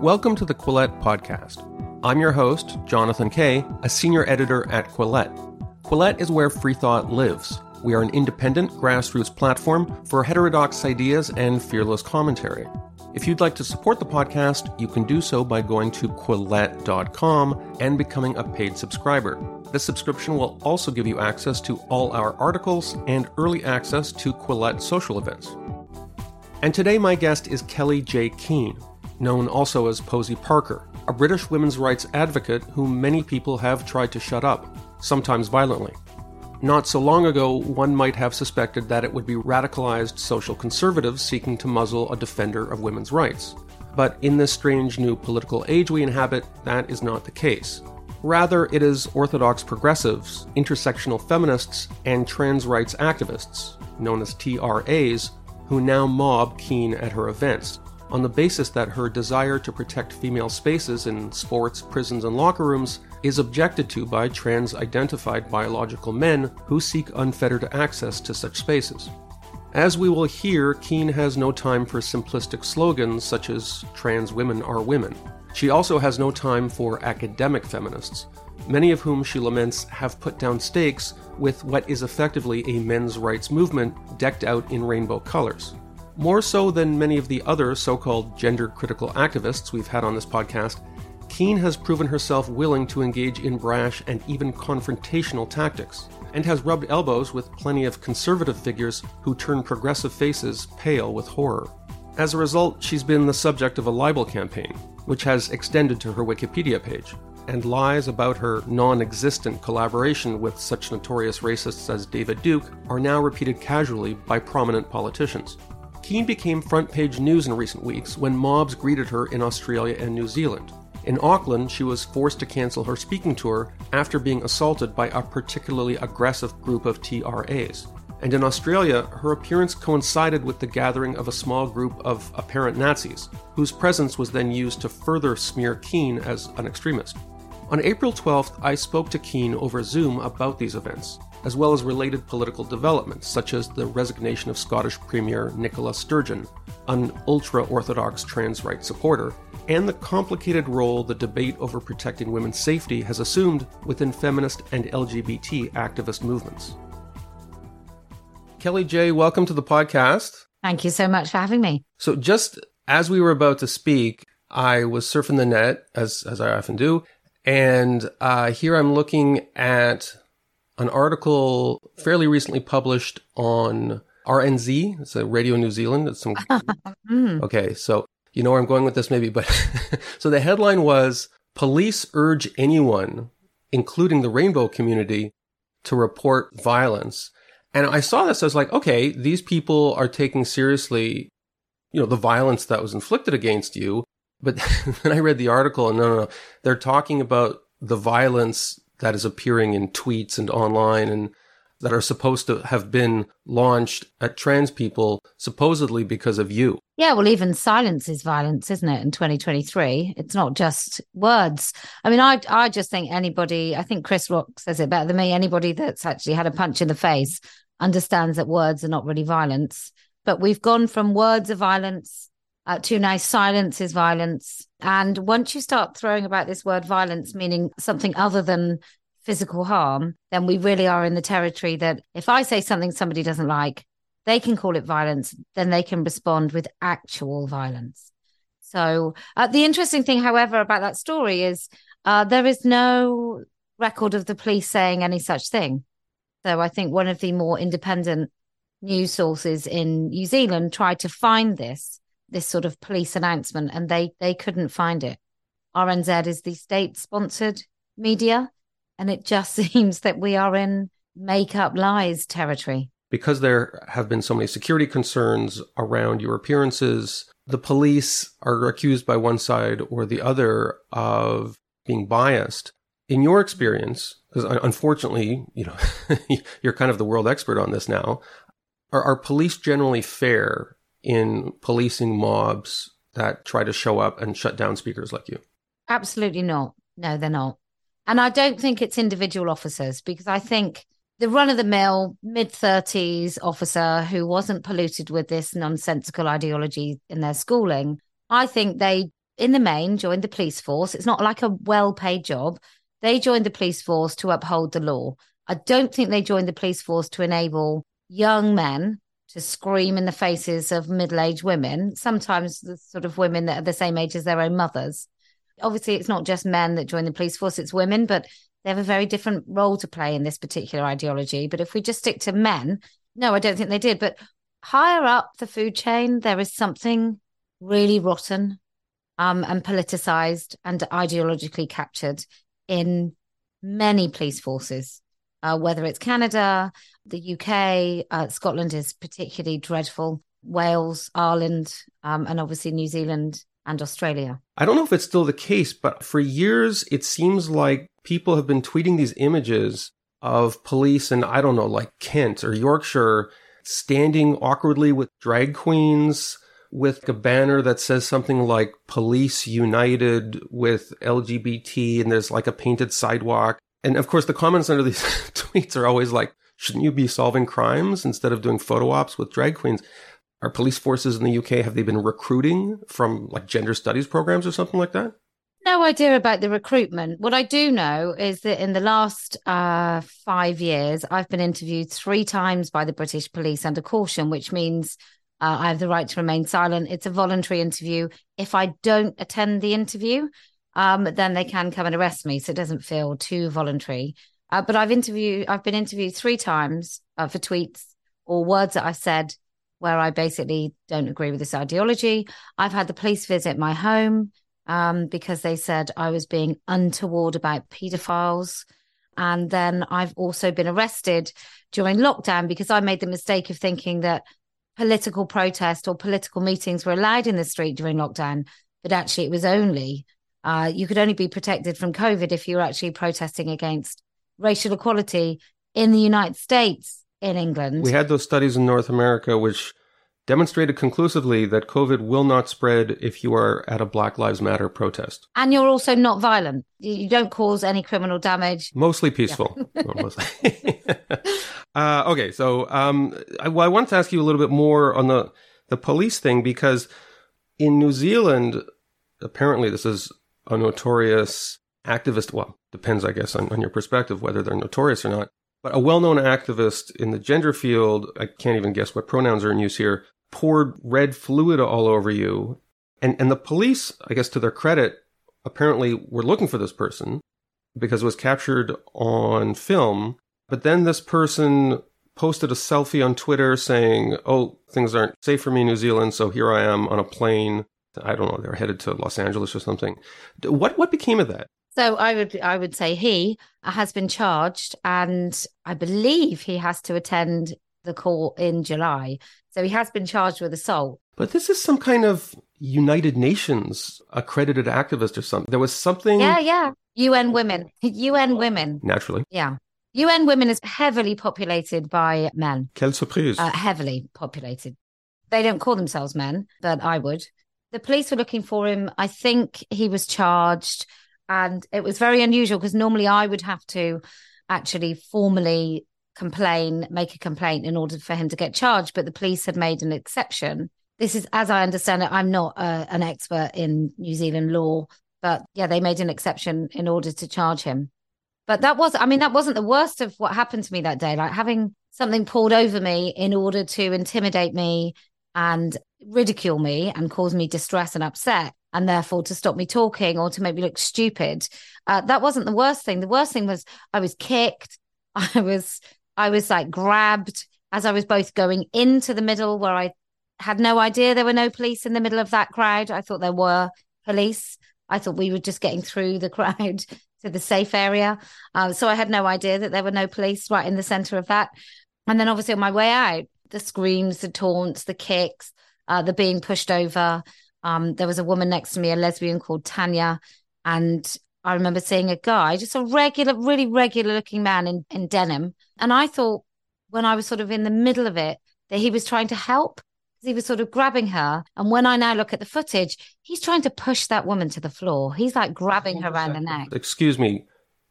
Welcome to the Quillette Podcast. I'm your host, Jonathan Kay, a senior editor at Quillette. Quillette is where free thought lives. We are an independent grassroots platform for heterodox ideas and fearless commentary. If you'd like to support the podcast, you can do so by going to Quillette.com and becoming a paid subscriber. This subscription will also give you access to all our articles and early access to Quillette social events. And today, my guest is Kellie-Jay Keen, known also as Posie Parker, a British women's rights advocate whom many people have tried to shut up, sometimes violently. Not so long ago, one might have suspected that it would be radicalized social conservatives seeking to muzzle a defender of women's rights. But in this strange new political age we inhabit, that is not the case. Rather, it is orthodox progressives, intersectional feminists, and trans rights activists, known as TRAs, who now mob Keen at her events, on the basis that her desire to protect female spaces in sports, prisons, and locker rooms is objected to by trans identified biological men who seek unfettered access to such spaces. As we will hear, Keen has no time for simplistic slogans such as trans women are women. She also has no time for academic feminists, many of whom she laments have put down stakes with what is effectively a men's rights movement decked out in rainbow colors. More so than many of the other so called gender critical activists we've had on this podcast, Keen has proven herself willing to engage in brash and even confrontational tactics, and has rubbed elbows with plenty of conservative figures who turn progressive faces pale with horror. As a result, she's been the subject of a libel campaign, which has extended to her Wikipedia page, and lies about her non existent collaboration with such notorious racists as David Duke are now repeated casually by prominent politicians. Keen became front page news in recent weeks when mobs greeted her in Australia and New Zealand, in Auckland, she was forced to cancel her speaking tour after being assaulted by a particularly aggressive group of TRAs. And in Australia, her appearance coincided with the gathering of a small group of apparent Nazis, whose presence was then used to further smear Keen as an extremist. On April 12th, I spoke to Keen over Zoom about these events, as well as related political developments, such as the resignation of Scottish Premier Nicola Sturgeon, an ultra Orthodox trans rights supporter, and the complicated role the debate over protecting women's safety has assumed within feminist and LGBT activist movements. Kellie-Jay, welcome to the podcast. Thank you so much for having me. So, just as we were about to speak, I was surfing the net, as, as I often do, and uh, here I'm looking at an article fairly recently published on RNZ. It's a Radio New Zealand. It's some. mm. Okay, so you know where I'm going with this, maybe, but so the headline was Police urge anyone, including the rainbow community, to report violence. And I saw this, I was like, okay, these people are taking seriously, you know, the violence that was inflicted against you. But then I read the article and no, no, no, they're talking about the violence that is appearing in tweets and online and that are supposed to have been launched at trans people supposedly because of you. Yeah, well, even silence is violence, isn't it? In 2023, it's not just words. I mean, I I just think anybody, I think Chris Rock says it better than me. Anybody that's actually had a punch in the face understands that words are not really violence. But we've gone from words of violence uh, to now silence is violence. And once you start throwing about this word violence, meaning something other than physical harm, then we really are in the territory that if I say something somebody doesn't like, they can call it violence, then they can respond with actual violence. So, uh, the interesting thing, however, about that story is uh, there is no record of the police saying any such thing. So, I think one of the more independent news sources in New Zealand tried to find this this sort of police announcement, and they they couldn't find it. RNZ is the state sponsored media, and it just seems that we are in make up lies territory. Because there have been so many security concerns around your appearances, the police are accused by one side or the other of being biased. In your experience, because unfortunately, you know, you're kind of the world expert on this now, are, are police generally fair in policing mobs that try to show up and shut down speakers like you? Absolutely not. No, they're not. And I don't think it's individual officers because I think the run of the mill mid 30s officer who wasn't polluted with this nonsensical ideology in their schooling, I think they in the main, joined the police force. It's not like a well paid job. They joined the police force to uphold the law. I don't think they joined the police force to enable young men to scream in the faces of middle aged women, sometimes the sort of women that are the same age as their own mothers. Obviously, it's not just men that join the police force, it's women, but they have a very different role to play in this particular ideology. But if we just stick to men, no, I don't think they did. But higher up the food chain, there is something really rotten um, and politicized and ideologically captured in many police forces, uh, whether it's Canada, the UK, uh, Scotland is particularly dreadful, Wales, Ireland, um, and obviously New Zealand and Australia. I don't know if it's still the case, but for years it seems like people have been tweeting these images of police in, I don't know, like Kent or Yorkshire standing awkwardly with drag queens with a banner that says something like police united with LGBT and there's like a painted sidewalk. And of course, the comments under these tweets are always like, shouldn't you be solving crimes instead of doing photo ops with drag queens? Are police forces in the UK, have they been recruiting from like gender studies programs or something like that? No idea about the recruitment. What I do know is that in the last uh, five years, I've been interviewed three times by the British police under caution, which means uh, I have the right to remain silent. It's a voluntary interview. If I don't attend the interview, um, then they can come and arrest me. So it doesn't feel too voluntary. Uh, but I've interviewed, I've been interviewed three times uh, for tweets or words that I said where I basically don't agree with this ideology. I've had the police visit my home um, because they said I was being untoward about paedophiles. And then I've also been arrested during lockdown because I made the mistake of thinking that political protest or political meetings were allowed in the street during lockdown, but actually it was only uh, you could only be protected from COVID if you were actually protesting against racial equality in the United States, in England. We had those studies in North America which demonstrated conclusively that COVID will not spread if you are at a Black Lives Matter protest. And you're also not violent. You don't cause any criminal damage. Mostly peaceful. Yeah. Uh, okay, so um, I, well, I wanted to ask you a little bit more on the the police thing because in New Zealand, apparently this is a notorious activist. Well, depends, I guess, on, on your perspective whether they're notorious or not. But a well-known activist in the gender field, I can't even guess what pronouns are in use here, poured red fluid all over you, and and the police, I guess, to their credit, apparently were looking for this person because it was captured on film but then this person posted a selfie on Twitter saying, Oh, things aren't safe for me in New Zealand. So here I am on a plane. I don't know. They're headed to Los Angeles or something. What, what became of that? So I would I would say he has been charged and I believe he has to attend the court in July. So he has been charged with assault. But this is some kind of United Nations accredited activist or something. There was something Yeah, yeah. UN women. UN women. Naturally. Yeah. UN Women is heavily populated by men. Quelle surprise. Uh, heavily populated. They don't call themselves men, but I would. The police were looking for him. I think he was charged. And it was very unusual because normally I would have to actually formally complain, make a complaint in order for him to get charged. But the police had made an exception. This is, as I understand it, I'm not uh, an expert in New Zealand law, but yeah, they made an exception in order to charge him. But that was, I mean, that wasn't the worst of what happened to me that day. Like having something pulled over me in order to intimidate me and ridicule me and cause me distress and upset, and therefore to stop me talking or to make me look stupid. Uh, that wasn't the worst thing. The worst thing was I was kicked. I was, I was like grabbed as I was both going into the middle where I had no idea there were no police in the middle of that crowd. I thought there were police. I thought we were just getting through the crowd to the safe area. Uh, so I had no idea that there were no police right in the center of that. And then obviously on my way out, the screams, the taunts, the kicks, uh, the being pushed over. Um, there was a woman next to me, a lesbian called Tanya. And I remember seeing a guy, just a regular, really regular looking man in, in denim. And I thought when I was sort of in the middle of it, that he was trying to help he was sort of grabbing her. And when I now look at the footage, he's trying to push that woman to the floor. He's like grabbing her around the neck. Excuse me.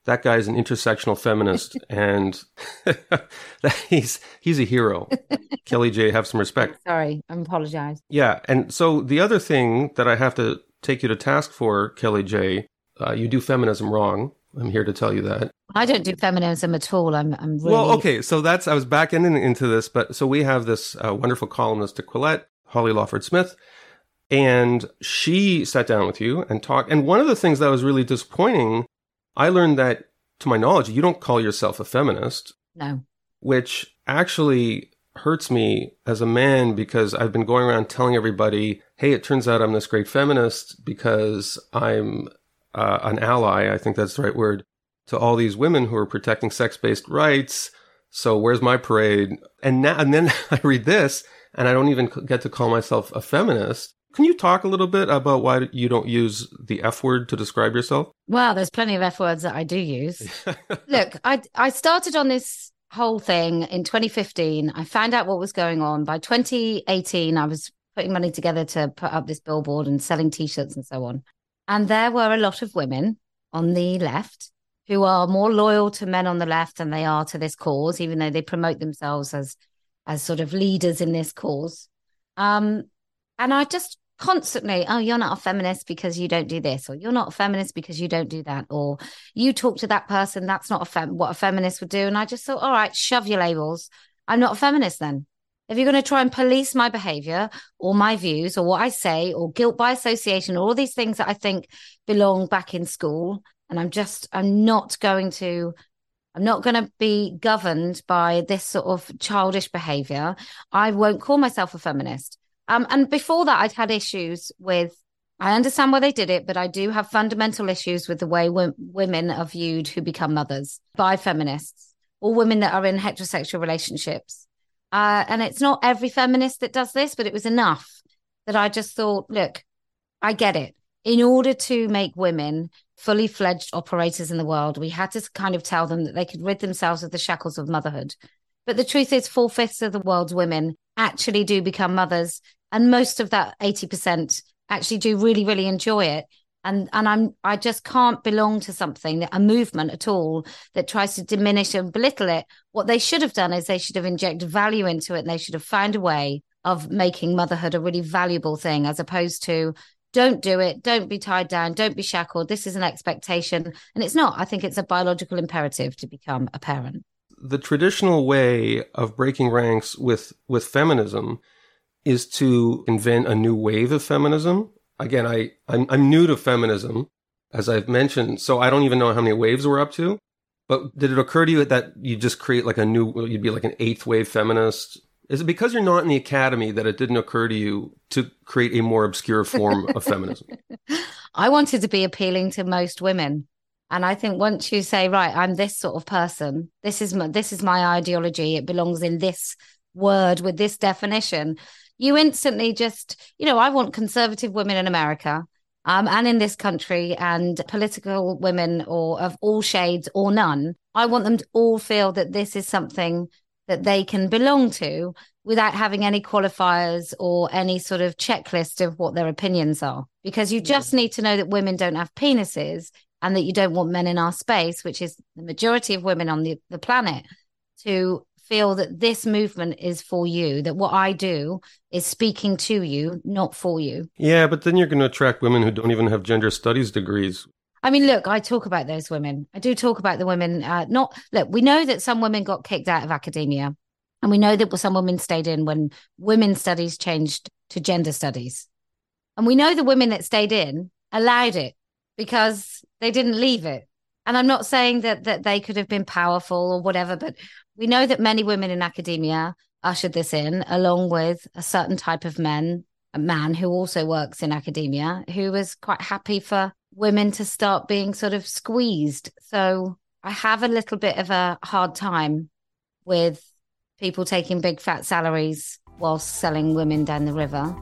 That guy's an intersectional feminist and he's he's a hero. Kellie-Jay have some respect. Sorry, I apologize. Yeah. And so the other thing that I have to take you to task for, Kellie-Jay. Uh, you do feminism wrong. I'm here to tell you that. I don't do feminism at all. I'm, I'm really. Well, okay. So that's, I was back in, into this, but so we have this uh, wonderful columnist at Quillette, Holly Lawford Smith, and she sat down with you and talked. And one of the things that was really disappointing, I learned that, to my knowledge, you don't call yourself a feminist. No. Which actually hurts me as a man because I've been going around telling everybody, hey, it turns out I'm this great feminist because I'm uh, an ally, I think that's the right word, to all these women who are protecting sex based rights. So where's my parade? And now, and then I read this and I don't even get to call myself a feminist. Can you talk a little bit about why you don't use the F word to describe yourself? Well, there's plenty of F words that I do use. Look, I I started on this whole thing in 2015. I found out what was going on. By 2018, I was putting money together to put up this billboard and selling t-shirts and so on. And there were a lot of women on the left who are more loyal to men on the left than they are to this cause, even though they promote themselves as as sort of leaders in this cause. Um, and I just constantly, oh, you're not a feminist because you don't do this, or you're not a feminist because you don't do that, or you talk to that person, that's not a fem- what a feminist would do. And I just thought, all right, shove your labels. I'm not a feminist then. If you're going to try and police my behavior or my views or what I say or guilt by association, all these things that I think belong back in school, and I'm just, I'm not going to, I'm not going to be governed by this sort of childish behavior. I won't call myself a feminist. Um, and before that, I'd had issues with, I understand why they did it, but I do have fundamental issues with the way w- women are viewed who become mothers by feminists or women that are in heterosexual relationships. Uh, and it's not every feminist that does this, but it was enough that I just thought, look, I get it. In order to make women fully fledged operators in the world, we had to kind of tell them that they could rid themselves of the shackles of motherhood. But the truth is, four fifths of the world's women actually do become mothers. And most of that 80% actually do really, really enjoy it. And and i'm i just can't belong to something a movement at all that tries to diminish and belittle it. What they should have done is they should have injected value into it and they should have found a way of making motherhood a really valuable thing as opposed to don't do it. Don't be tied down. Don't be shackled. This is an expectation. And it's not. I think it's a biological imperative to become a parent. The traditional way of breaking ranks with with feminism is to invent a new wave of feminism again, I I'm, I'm new to feminism, as I've mentioned, so I don't even know how many waves we're up to. But did it occur to you that you just create like a new, you'd be like an eighth wave feminist? Is it because you're not in the academy that it didn't occur to you to create a more obscure form of feminism? I wanted to be appealing to most women. And I think once you say, right, I'm this sort of person, this is my, this is my ideology. It belongs in this word with this definition you instantly just, you know, I want conservative women in America. Um, and in this country, and political women or of all shades or none, I want them to all feel that this is something that they can belong to without having any qualifiers or any sort of checklist of what their opinions are. Because you just need to know that women don't have penises and that you don't want men in our space, which is the majority of women on the, the planet, to feel that this movement is for you, that what I do is speaking to you, not for you. Yeah, but then you're going to attract women who don't even have gender studies degrees. I mean, look, I talk about those women. I do talk about the women. Uh, not look, we know that some women got kicked out of academia, and we know that some women stayed in when women's studies changed to gender studies, and we know the women that stayed in allowed it because they didn't leave it. And I'm not saying that that they could have been powerful or whatever, but we know that many women in academia ushered this in, along with a certain type of men, a man who also works in academia, who was quite happy for women to start being sort of squeezed. So I have a little bit of a hard time with people taking big fat salaries whilst selling women down the river.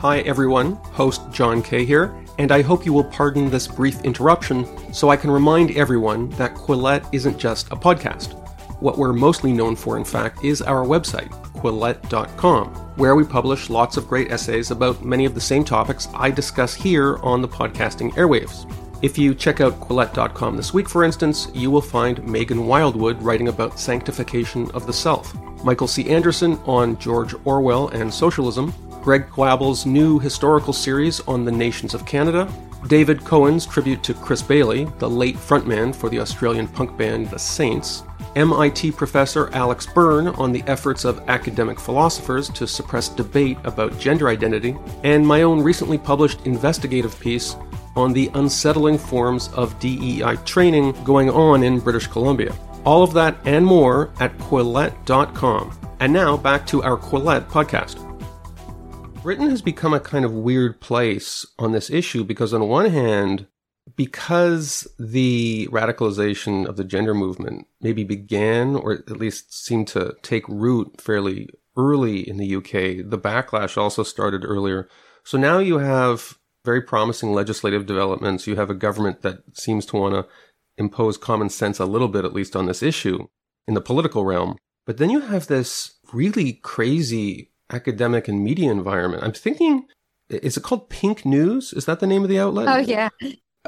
Hi, everyone. Host John Kay here, and I hope you will pardon this brief interruption so I can remind everyone that Quillette isn't just a podcast. What we're mostly known for, in fact, is our website, quillette.com, where we publish lots of great essays about many of the same topics I discuss here on the podcasting airwaves. If you check out Quillette.com this week, for instance, you will find Megan Wildwood writing about sanctification of the self, Michael C. Anderson on George Orwell and socialism, Greg Koabel's new historical series on the nations of Canada, David Cohen's tribute to Chris Bailey, the late frontman for the Australian punk band The Saints, MIT professor Alex Byrne on the efforts of academic philosophers to suppress debate about gender identity, and my own recently published investigative piece on the unsettling forms of DEI training going on in British Columbia. All of that and more at Quillette.com. And now back to our Quillette podcast. Britain has become a kind of weird place on this issue because, on one hand, because the radicalization of the gender movement maybe began or at least seemed to take root fairly early in the UK, the backlash also started earlier. So now you have very promising legislative developments. You have a government that seems to want to impose common sense a little bit, at least on this issue in the political realm. But then you have this really crazy academic and media environment. I'm thinking, is it called Pink News? Is that the name of the outlet? Oh, yeah.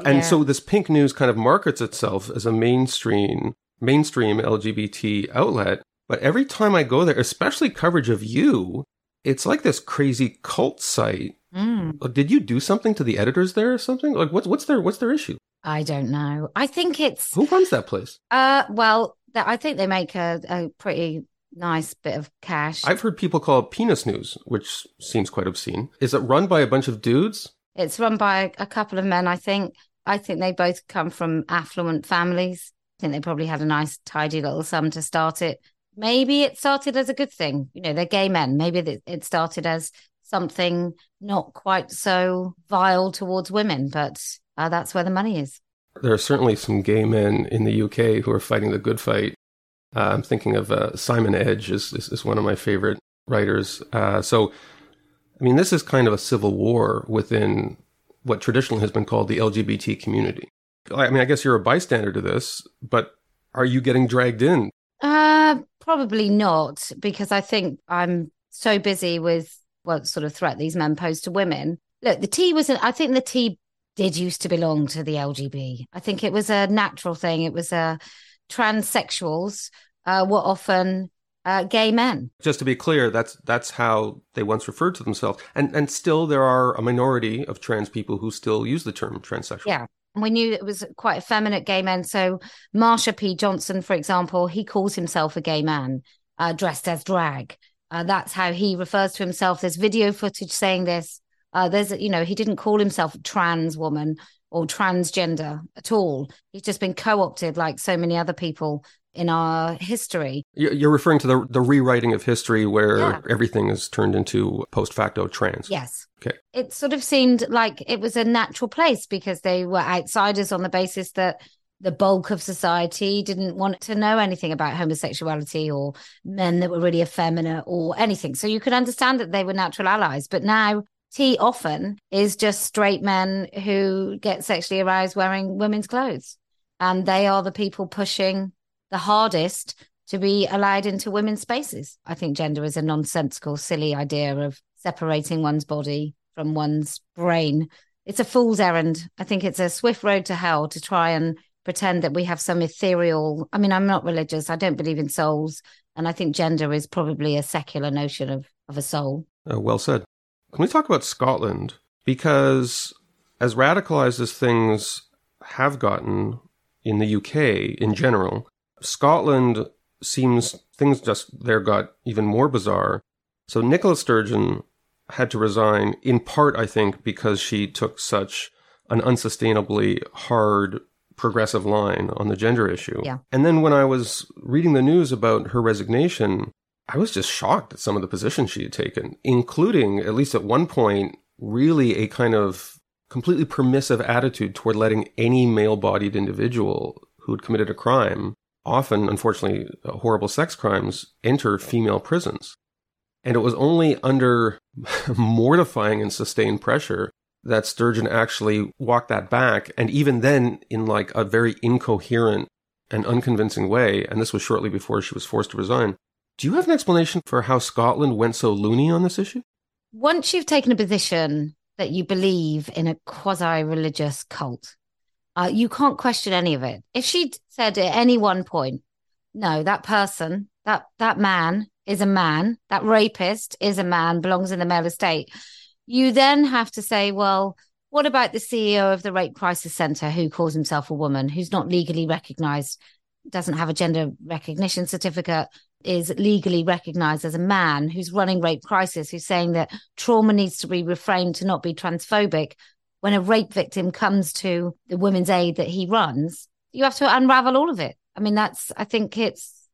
And Yeah. so this Pink News kind of markets itself as a mainstream mainstream LGBT outlet. But every time I go there, especially coverage of you, it's like this crazy cult site. Mm. Like, Did you do something to the editors there or something? Like what's what's their what's their issue? I don't know. I think it's Who runs that place? uh well, th- I think they make a, a pretty nice bit of cash. I've heard people call it penis news, which seems quite obscene. Is it run by a bunch of dudes? It's run by a couple of men, I think. I think they both come from affluent families. I think they probably had a nice, tidy little sum to start it. Maybe it started as a good thing. You know, they're gay men. Maybe it started as something not quite so vile towards women, but uh, that's where the money is. There are certainly some gay men in the UK who are fighting the good fight. Uh, I'm thinking of uh, Simon Edge is, is, is one of my favorite writers. Uh, so, I mean, this is kind of a civil war within what traditionally has been called the LGBT community. I mean, I guess you're a bystander to this, but are you getting dragged in? Uh, probably not, because I think I'm so busy with what sort of threat these men pose to women. Look, the T was, I think the T did used to belong to the LGB. I think it was a natural thing. It was a transsexuals uh, were often uh, gay men. Just to be clear, that's that's how they once referred to themselves, and and still there are a minority of trans people who still use the term transsexual. Yeah. We knew it was quite effeminate gay men. So Marsha P. Johnson, for example, he calls himself a gay man uh, dressed as drag. Uh, that's how he refers to himself. There's video footage saying this. Uh, there's, you know, he didn't call himself a trans woman or transgender at all. He's just been co-opted like so many other people in our history. You- You're referring to the the rewriting of history where Yeah. everything is turned into post facto trans. Yes. Okay. It sort of seemed like it was a natural place because they were outsiders on the basis that the bulk of society didn't want to know anything about homosexuality or men that were really effeminate or anything. So you could understand that they were natural allies. But now T often is just straight men who get sexually aroused wearing women's clothes. And they are the people pushing the hardest to be allowed into women's spaces. I think gender is a nonsensical, silly idea of separating one's body from one's brain. It's a fool's errand. I think it's a swift road to hell to try and pretend that we have some ethereal. I mean, I'm not religious. I don't believe in souls. And I think gender is probably a secular notion of, of a soul. Uh, well said. Can we talk about Scotland? Because as radicalized as things have gotten in the UK in general, Scotland seems things just there got even more bizarre. So Nicola Sturgeon had to resign in part, I think, because she took such an unsustainably hard progressive line on the gender issue. Yeah. And then when I was reading the news about her resignation, I was just shocked at some of the positions she had taken, including, at least at one point, really a kind of completely permissive attitude toward letting any male bodied individual who had committed a crime, often, unfortunately, uh, horrible sex crimes, enter female prisons. And it was only under mortifying and sustained pressure that Sturgeon actually walked that back. And even then, in like a very incoherent and unconvincing way, and this was shortly before she was forced to resign. Do you have an explanation for how Scotland went so loony on this issue? Once you've taken a position that you believe in a quasi religious cult, uh, you can't question any of it. If she'd said at any one point, no, that person, that that man is a man, that rapist is a man, belongs in the male estate, you then have to say, well, what about the CEO of the Rape Crisis Center who calls himself a woman, who's not legally recognized, doesn't have a gender recognition certificate, is legally recognized as a man who's running rape crisis, who's saying that trauma needs to be reframed to not be transphobic. When a rape victim comes to the women's aid that he runs, you have to unravel all of it. I mean, that's, I think it's,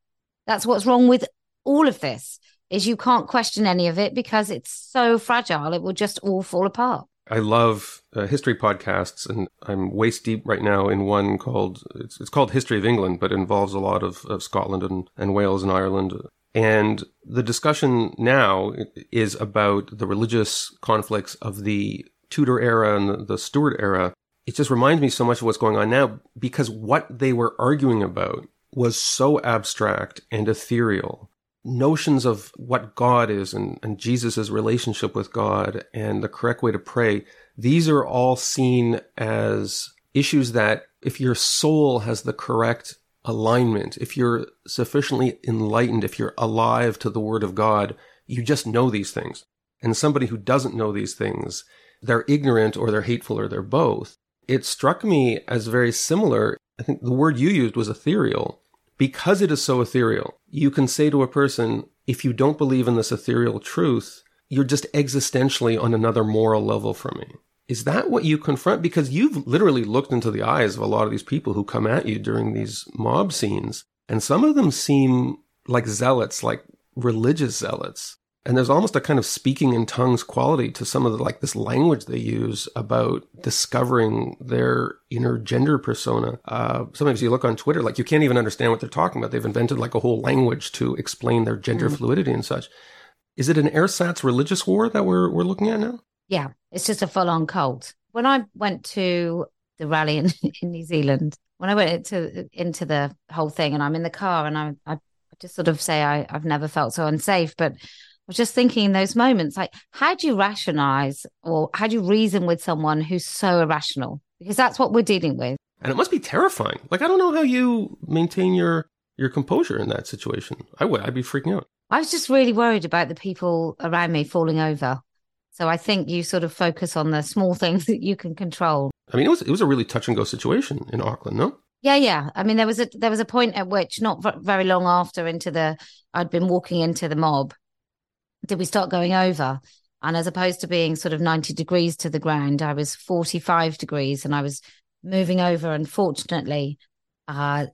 that's what's wrong with all of this is you can't question any of it because it's so fragile. It will just all fall apart. I love uh, history podcasts, and I'm waist deep right now in one called it's, it's called History of England, but involves a lot of, of Scotland and, and Wales and Ireland. And the discussion now is about the religious conflicts of the Tudor era and the, the Stuart era. It just reminds me so much of what's going on now because what they were arguing about was so abstract and ethereal notions of what God is and, and Jesus' relationship with God and the correct way to pray, these are all seen as issues that if your soul has the correct alignment, if you're sufficiently enlightened, if you're alive to the word of God, you just know these things. And somebody who doesn't know these things, they're ignorant or they're hateful or they're both. It struck me as very similar. I think the word you used was ethereal because it is so ethereal, you can say to a person, if you don't believe in this ethereal truth, you're just existentially on another moral level from me. Is that what you confront? Because you've literally looked into the eyes of a lot of these people who come at you during these mob scenes, and some of them seem like zealots, like religious zealots and there's almost a kind of speaking in tongues quality to some of the like this language they use about discovering their inner gender persona. Uh, sometimes you look on Twitter, like you can't even understand what they're talking about. They've invented like a whole language to explain their gender mm. fluidity and such. Is it an ersatz religious war that we're we're looking at now? Yeah, it's just a full on cult. When I went to the rally in, in New Zealand, when I went into into the whole thing, and I'm in the car, and I I just sort of say I, I've never felt so unsafe, but was just thinking in those moments, like, how do you rationalize or how do you reason with someone who's so irrational? Because that's what we're dealing with. And it must be terrifying. Like, I don't know how you maintain your your composure in that situation. I would. I'd be freaking out. I was just really worried about the people around me falling over. So I think you sort of focus on the small things that you can control. I mean, it was it was a really touch and go situation in Auckland, no? Yeah, yeah. I mean, there was a there was a point at which not very long after into the I'd been walking into the mob did we start going over? And as opposed to being sort of 90 degrees to the ground, I was 45 degrees and I was moving over. And fortunately, uh,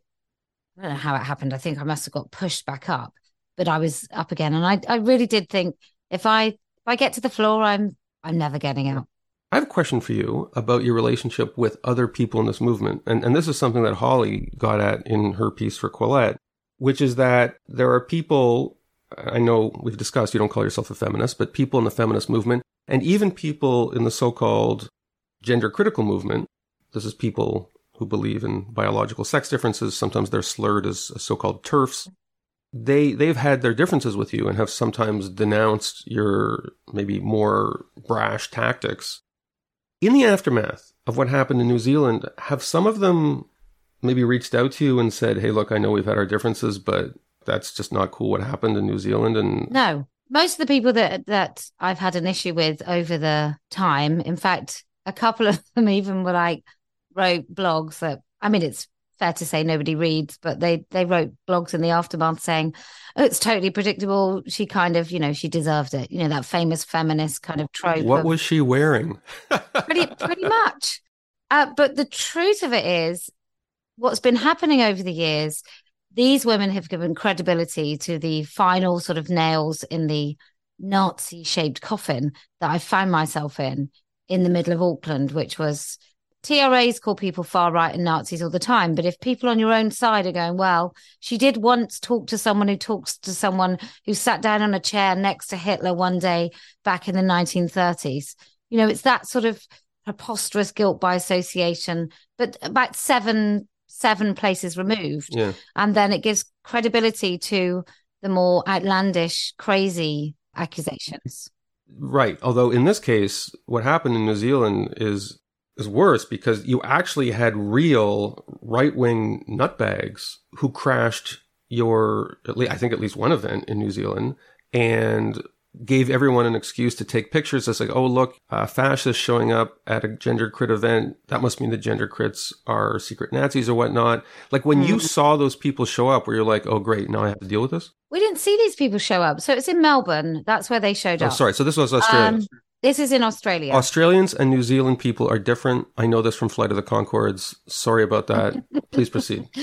I don't know how it happened. I think I must have got pushed back up, but I was up again. And I, I really did think if I if I get to the floor, I'm I'm never getting out. I have a question for you about your relationship with other people in this movement. And, and this is something that Holly got at in her piece for Quillette, which is that there are people I know we've discussed you don't call yourself a feminist, but people in the feminist movement and even people in the so-called gender critical movement, this is people who believe in biological sex differences. Sometimes they're slurred as so-called TERFs. They they've had their differences with you and have sometimes denounced your maybe more brash tactics. In the aftermath of what happened in New Zealand, have some of them maybe reached out to you and said, "Hey, look, I know we've had our differences, but that's just not cool what happened in New Zealand and No. Most of the people that that I've had an issue with over the time, in fact, a couple of them even were like wrote blogs that I mean it's fair to say nobody reads, but they they wrote blogs in the aftermath saying, "Oh, it's totally predictable. She kind of, you know, she deserved it. You know, that famous feminist kind of trope." What of, was she wearing? pretty pretty much. Uh, but the truth of it is, what's been happening over the years these women have given credibility to the final sort of nails in the Nazi shaped coffin that I found myself in in the middle of Auckland, which was TRAs call people far right and Nazis all the time. But if people on your own side are going, well, she did once talk to someone who talks to someone who sat down on a chair next to Hitler one day back in the 1930s, you know, it's that sort of preposterous guilt by association. But about seven seven places removed. Yeah. And then it gives credibility to the more outlandish, crazy accusations. Right. Although in this case, what happened in New Zealand is is worse because you actually had real right wing nutbags who crashed your, I think at least one event in New Zealand and gave everyone an excuse to take pictures. It's like, oh, look, uh, fascists showing up at a gender crit event. That must mean the gender crits are secret Nazis or whatnot. Like when mm. you saw those people show up, where you're like, oh, great, now I have to deal with this? We didn't see these people show up. So it's in Melbourne. That's where they showed oh, up. Sorry. So this was Australia. Um, this is in Australia. Australians and New Zealand people are different. I know this from Flight of the Conchords. Sorry about that. Please proceed.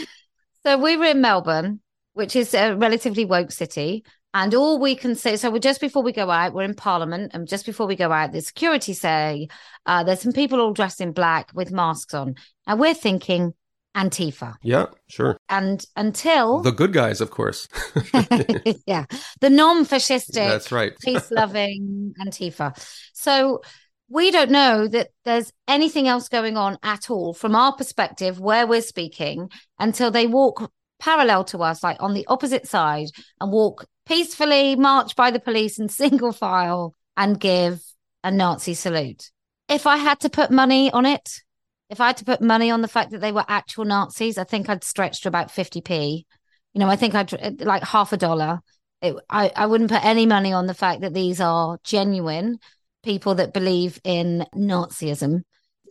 So we were in Melbourne, which is a relatively woke city. And all we can say, so we're just before we go out, we're in Parliament, and just before we go out, the security say uh, there's some people all dressed in black with masks on. and we're thinking Antifa. Yeah, sure. And until the good guys, of course. yeah, the non-fascistic, that's right, peace-loving Antifa. So we don't know that there's anything else going on at all from our perspective where we're speaking until they walk parallel to us, like on the opposite side, and walk peacefully, march by the police in single file, and give a Nazi salute. If I had to put money on it, if I had to put money on the fact that they were actual Nazis, I think I'd stretch to about 50p. You know, I think I'd like half a dollar. It, I, I wouldn't put any money on the fact that these are genuine people that believe in Nazism,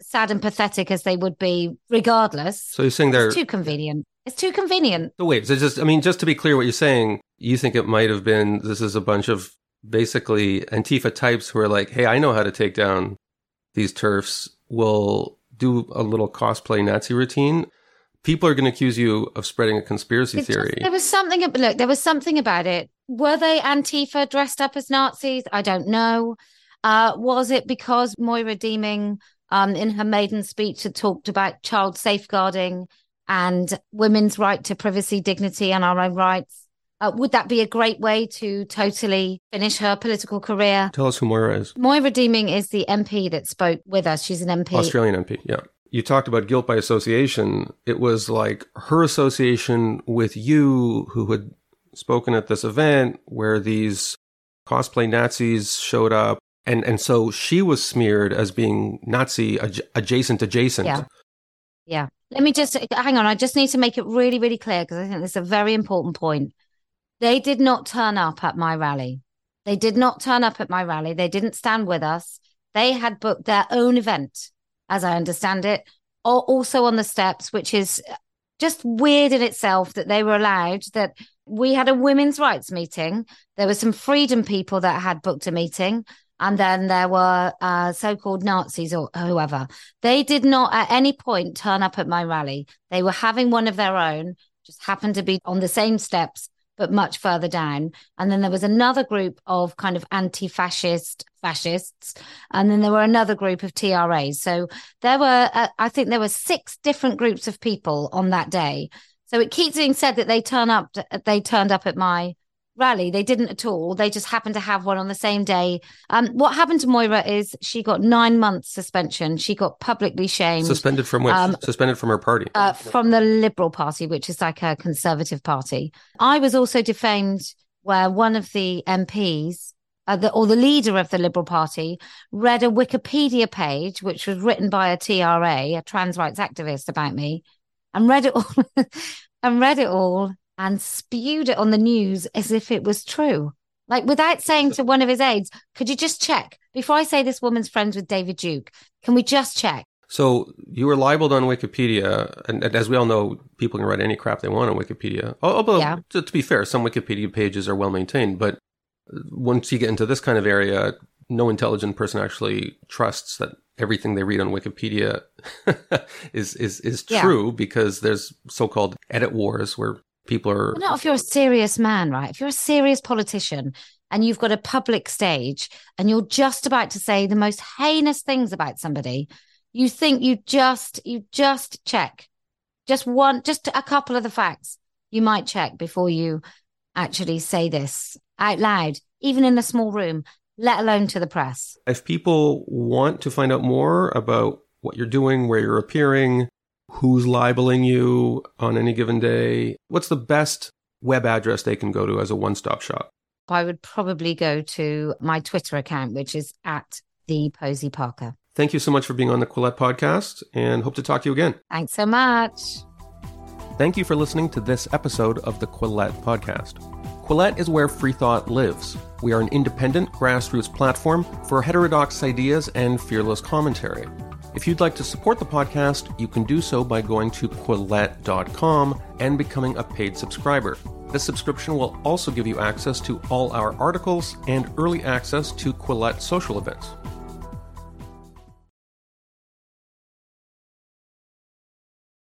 sad and pathetic as they would be, regardless. So you're saying they're too convenient. It's too convenient. So wait, so just I mean, just to be clear, what you're saying, you think it might have been this is a bunch of basically Antifa types who are like, hey, I know how to take down these TERFs. We'll do a little cosplay Nazi routine. People are going to accuse you of spreading a conspiracy theory. There was something. Look, there was something about it. Were they Antifa dressed up as Nazis? I don't know. Uh, was it because Moira Deeming, um, in her maiden speech, had talked about child safeguarding and women's right to privacy, dignity, and our own rights. Uh, would that be a great way to totally finish her political career? Tell us who Moira is. Moira Deeming is the MP that spoke with us. She's an MP. Australian MP, yeah. You talked about guilt by association. It was like her association with you, who had spoken at this event where these cosplay Nazis showed up. And, and so she was smeared as being Nazi adjacent adjacent. Yeah. Yeah. Let me just hang on. I just need to make it really, really clear because I think this is a very important point. They did not turn up at my rally. They did not turn up at my rally. They didn't stand with us. They had booked their own event, as I understand it, or also on the steps, which is just weird in itself that they were allowed that we had a women's rights meeting. There were some freedom people that had booked a meeting and then there were uh, so-called Nazis or whoever. They did not at any point turn up at my rally. They were having one of their own, just happened to be on the same steps, but much further down. And then there was another group of kind of anti-fascist fascists, and then there were another group of TRAs. So there were, uh, I think, there were six different groups of people on that day. So it keeps being said that they turn up, they turned up at my rally. They didn't at all. They just happened to have one on the same day. Um, what happened to Moira is she got nine months suspension. She got publicly shamed. Suspended from which? Um, Suspended from her party. Uh, from the Liberal Party, which is like a conservative party. I was also defamed where one of the MPs. Uh, the, or the leader of the Liberal Party read a Wikipedia page, which was written by a TRA, a trans rights activist, about me, and read it all, and read it all and spewed it on the news as if it was true. Like without saying to one of his aides, could you just check before I say this woman's friends with David Duke? Can we just check? So you were libeled on Wikipedia, and, and, as we all know, people can write any crap they want on Wikipedia. Oh, Although, yeah. to, to, be fair, some Wikipedia pages are well maintained, but once you get into this kind of area, no intelligent person actually trusts that everything they read on Wikipedia is is is true yeah. because there's so-called edit wars where people are not if you're a serious man right if you're a serious politician and you've got a public stage and you're just about to say the most heinous things about somebody you think you just you just check. Just one just a couple of the facts you might check before you actually say this out loud even in a small room let alone to the press. If people want to find out more about what you're doing where you're appearing who's libeling you on any given day. What's the best web address they can go to as a one stop shop? I would probably go to my Twitter account, which is at the Posie Parker. Thank you so much for being on the Quillette podcast and hope to talk to you again. Thanks so much. Thank you for listening to this episode of the Quillette Podcast. Quillette is where free thought lives. We are an independent grassroots platform for heterodox ideas and fearless commentary. If you'd like to support the podcast, you can do so by going to Quillette.com and becoming a paid subscriber. This subscription will also give you access to all our articles and early access to Quillette social events.